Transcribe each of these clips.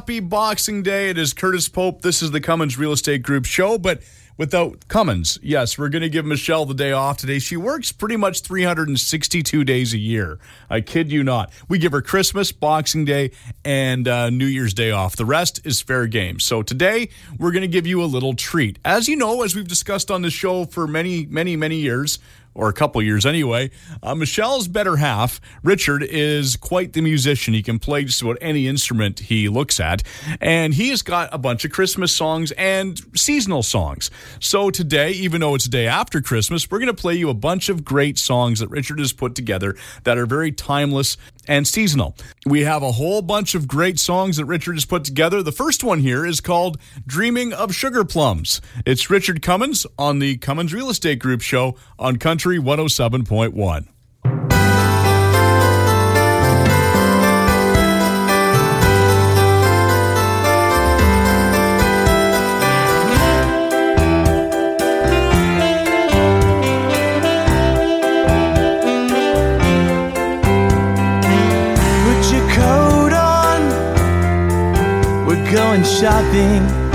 happy Boxing Day. It is Curtis Pope. This is the Cummins Real Estate Group show, but without Cummins. Yes, we're going to give Michelle the day off today. She works pretty much 362 days a year. I kid you not. We give her Christmas, Boxing Day, and uh, New Year's Day off. The rest is fair game. So today, we're going to give you a little treat. As you know, as we've discussed on the show for many, many, many years, or a couple years anyway. Uh, Michelle's better half, Richard, is quite the musician. He can play just about any instrument he looks at, and he has got a bunch of Christmas songs and seasonal songs. So today, even though it's day after Christmas, we're going to play you a bunch of great songs that Richard has put together that are very timeless and seasonal. We have a whole bunch of great songs that Richard has put together. The first one here is called Dreaming of Sugar Plums. It's Richard Cummins on the Cummins Real Estate Group show on Country 107.1. going shopping.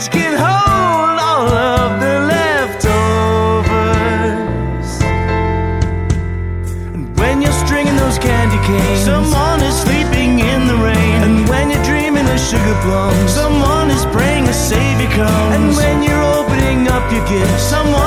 Fridge can hold all of the leftovers. And when you're stringing those candy canes, someone is sleeping in the rain. And when you're dreaming of sugar plums, someone is praying a savior comes. And when you're opening up your gifts, someone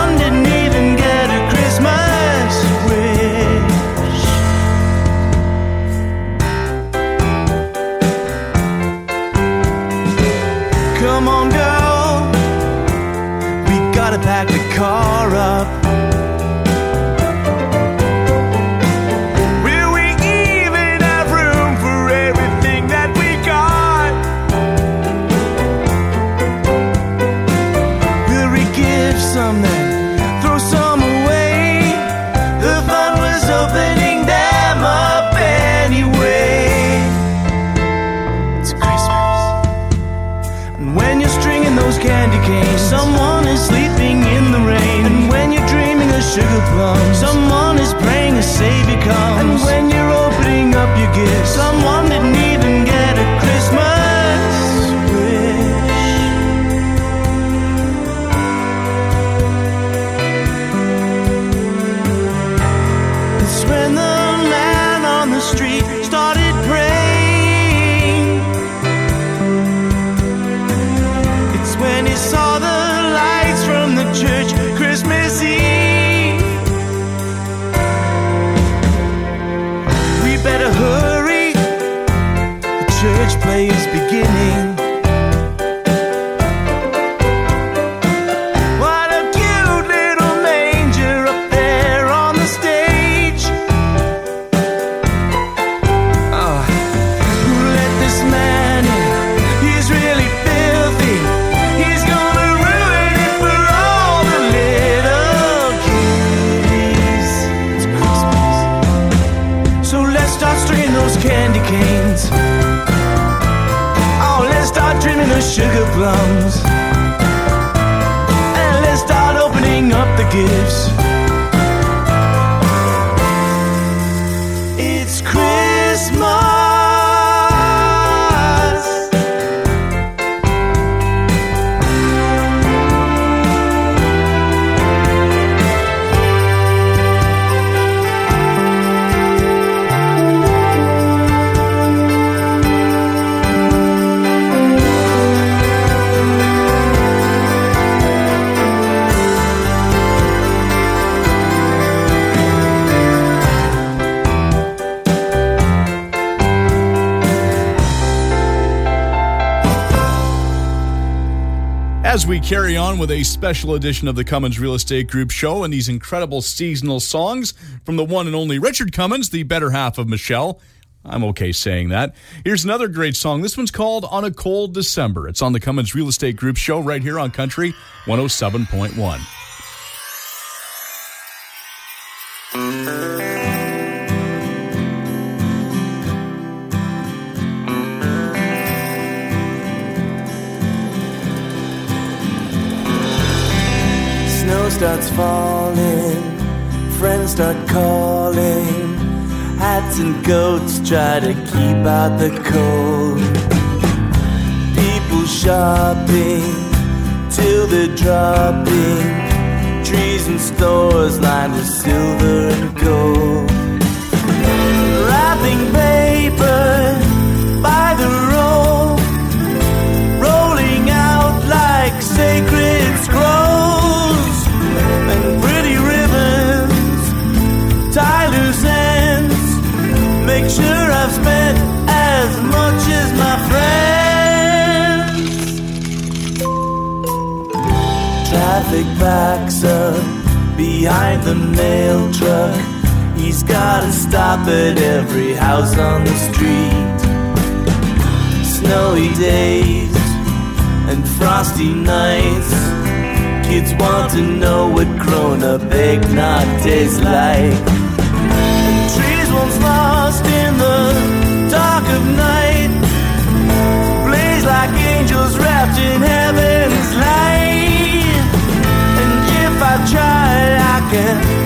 plums, someone is praying a savior comes. And when you're opening up your gifts, someone beginning. Carry on with a special edition of the Cummins Real Estate Group show and these incredible seasonal songs from the one and only Richard Cummins, the better half of Michelle. I'm okay saying that. Here's another great song. This one's called On a Cold December. It's on the Cummins Real Estate Group show right here on Country 107.1. starts falling, friends start calling. Hats and coats try to keep out the cold. People shopping till they're dropping. Trees and stores lined with silver and gold. Wrapping paper Traffic backs up behind the mail truck. He's gotta stop at every house on the street snowy days and frosty nights. Kids want to know what grown up eggnog tastes like. I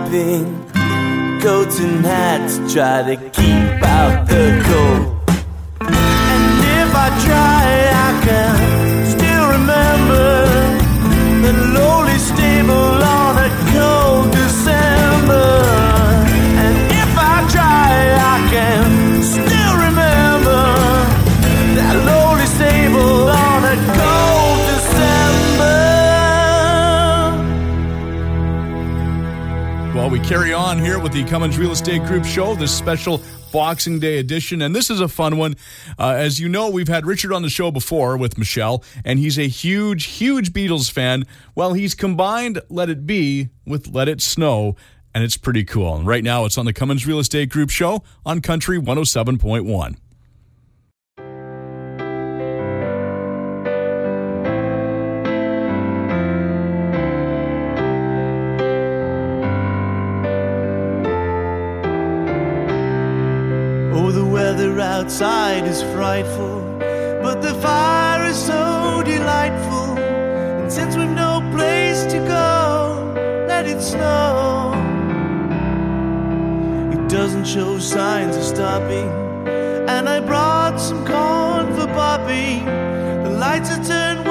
dropping. Coats and hats try to keep Well, we carry on here with the Cummins Real Estate Group show, this special Boxing Day edition. And this is a fun one. Uh, as you know, we've had Richard on the show before with Michelle, and he's a huge, huge Beatles fan. Well, he's combined Let It Be with Let It Snow, and it's pretty cool. And right now, it's on the Cummins Real Estate Group show on Country 107.1. outside is frightful, but the fire is so delightful. And since we've no place to go, let it snow. It doesn't show signs of stopping, and I brought some corn for Bobby. The lights are turned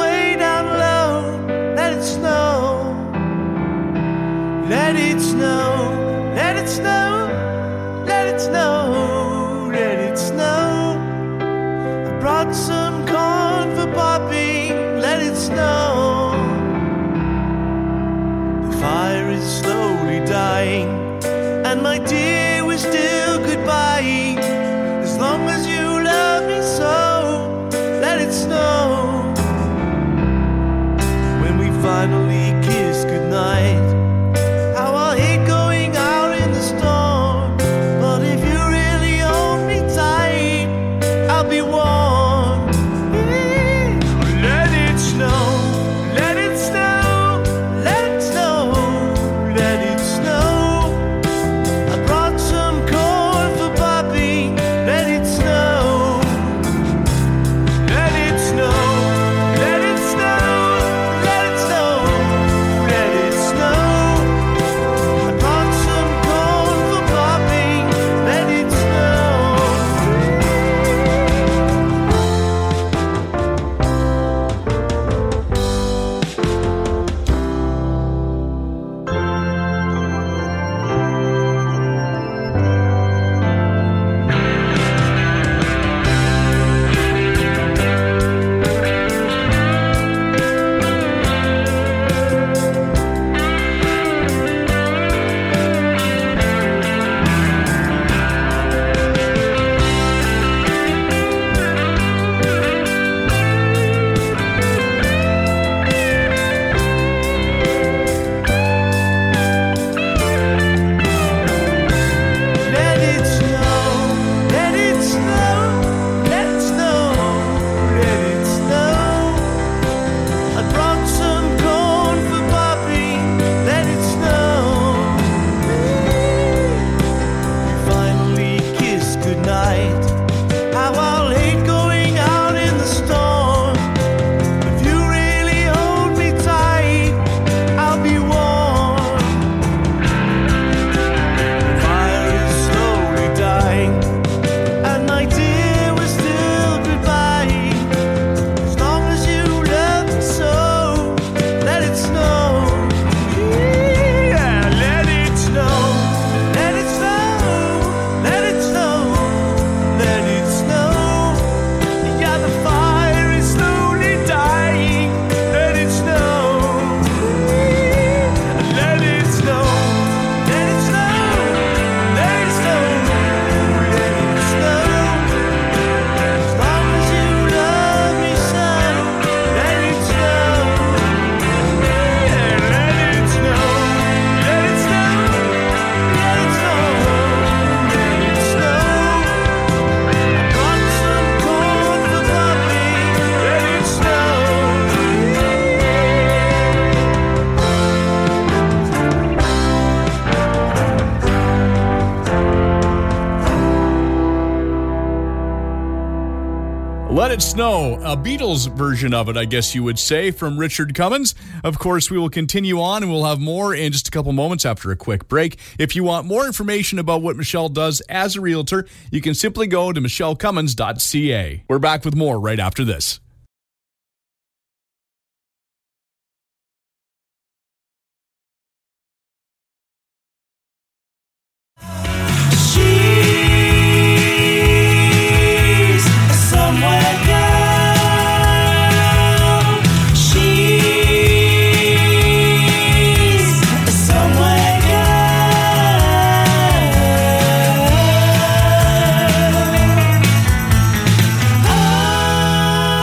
Let It Snow, a Beatles version of it, I guess you would say, from Richard Cummins. Of course, we will continue on and we'll have more in just a couple moments after a quick break. If you want more information about what Michelle does as a realtor, you can simply go to michellecummins.ca. We're back with more right after this.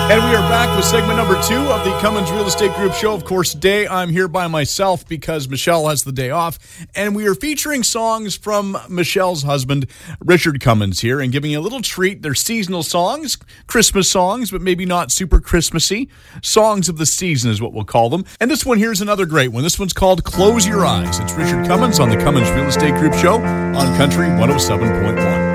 And we are back with segment number two of the Cummins Real Estate Group show. Of course, today I'm here by myself because Michelle has the day off. And we are featuring songs from Michelle's husband, Richard Cummins, here and giving you a little treat. They're seasonal songs, Christmas songs, but maybe not super Christmassy. Songs of the season is what we'll call them. And this one here is another great one. This one's called Close Your Eyes. It's Richard Cummins on the Cummins Real Estate Group show on Country 107.1.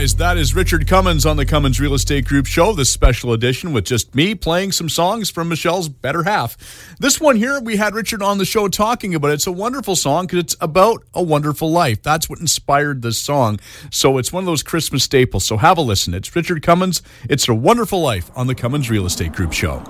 Eyes. That is Richard Cummins on the Cummins Real Estate Group show, this special edition with just me playing some songs from Michelle's better half. This one here, we had Richard on the show talking about it. It's a wonderful song because it's about a wonderful life. That's what inspired this song. So it's one of those Christmas staples. So have a listen. It's Richard Cummins. It's a wonderful life on the Cummins Real Estate Group show.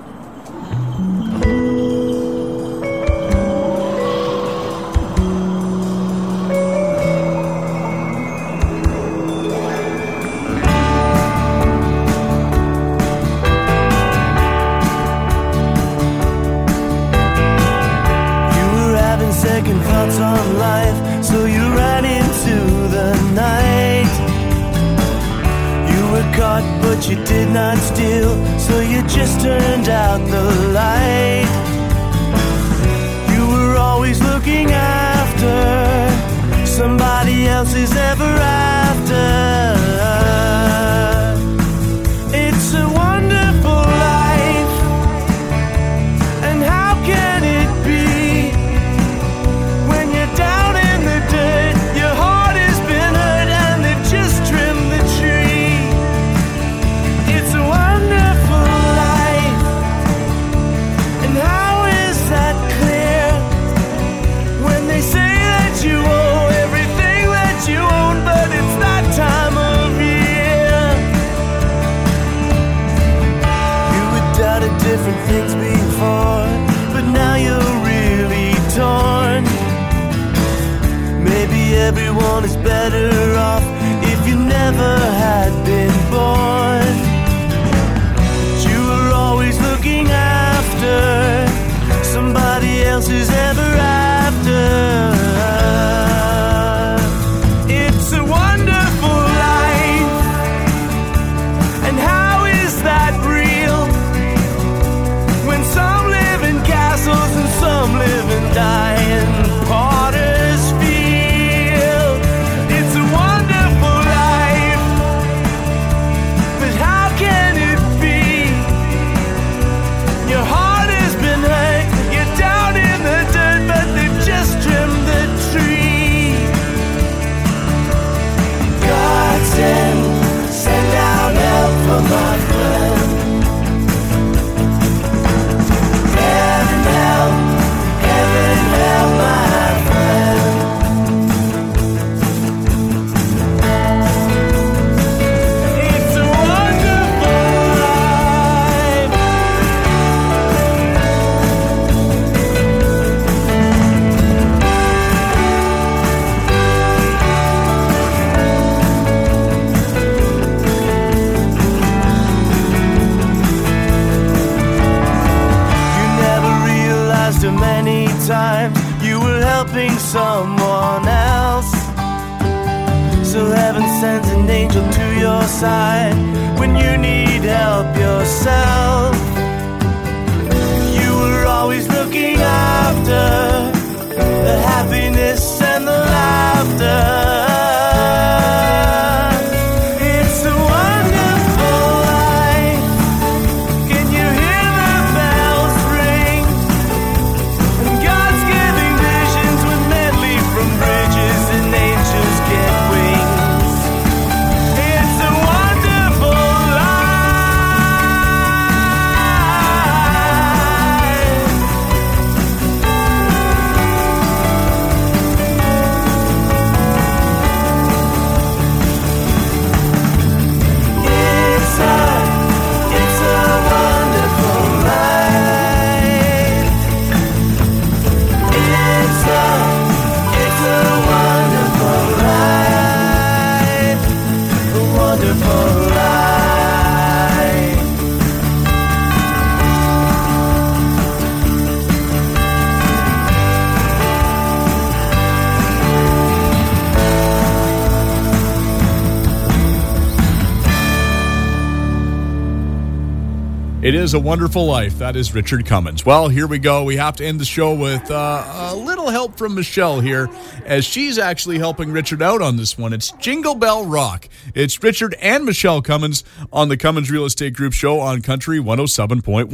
It is a wonderful life. That is Richard Cummins. Well, here we go. We have to end the show with uh, a little help from Michelle here, as she's actually helping Richard out on this one. It's Jingle Bell Rock. It's Richard and Michelle Cummins on the Cummins Real Estate Group show on Country 107.1.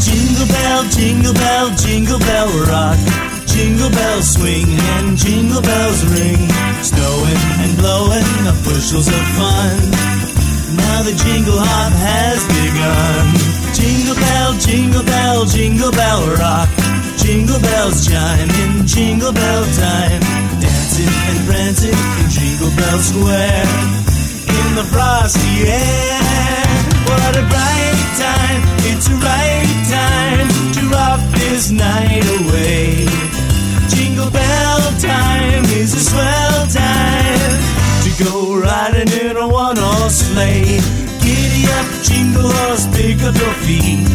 Jingle bell, jingle bell, jingle bell rock. jingle bells swing and jingle bells ring. Snowing and blowing bushels of fun. Now the jingle hop has begun. Jingle bell, jingle bell, jingle bell rock. Jingle bells chime in jingle bell time. Dancing and prancing in Jingle Bell Square. In the frosty air. What a bright time, it's a right time to rock this night up your feet.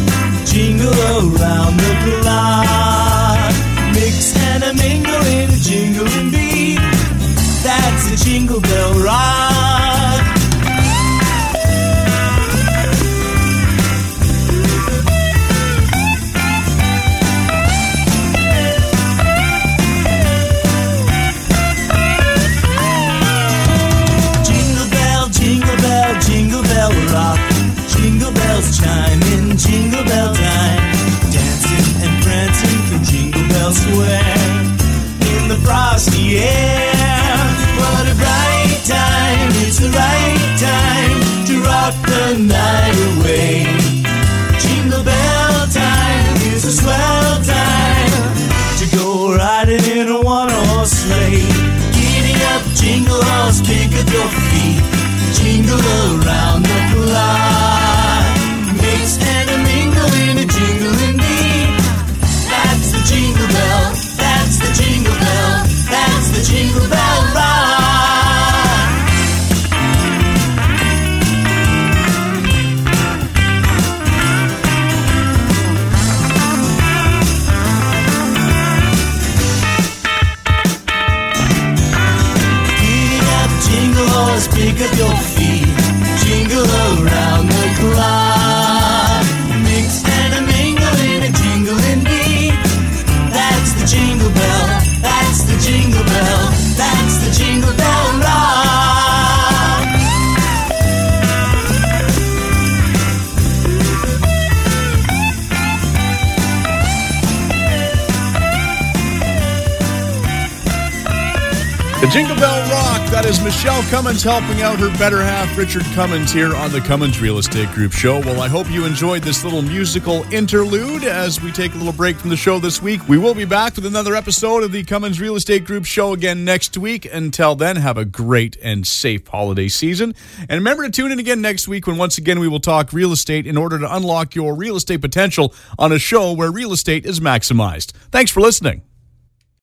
Jingle around the clock. Mix and a mingle in a jingling beat. That's a jingle bell rock. Up your feet. Jingle around the clock. Mix and a mingle in a jingling beat. That's the jingle bell. That's the jingle bell. That's the jingle bell rock. The Jingle Bell. That is Michelle Cummins helping out her better half, Richard Cummins, here on the Cummins Real Estate Group show. Well, I hope you enjoyed this little musical interlude as we take a little break from the show this week. We will be back with another episode of the Cummins Real Estate Group show again next week. Until then, have a great and safe holiday season. And remember to tune in again next week when once again we will talk real estate in order to unlock your real estate potential on a show where real estate is maximized. Thanks for listening.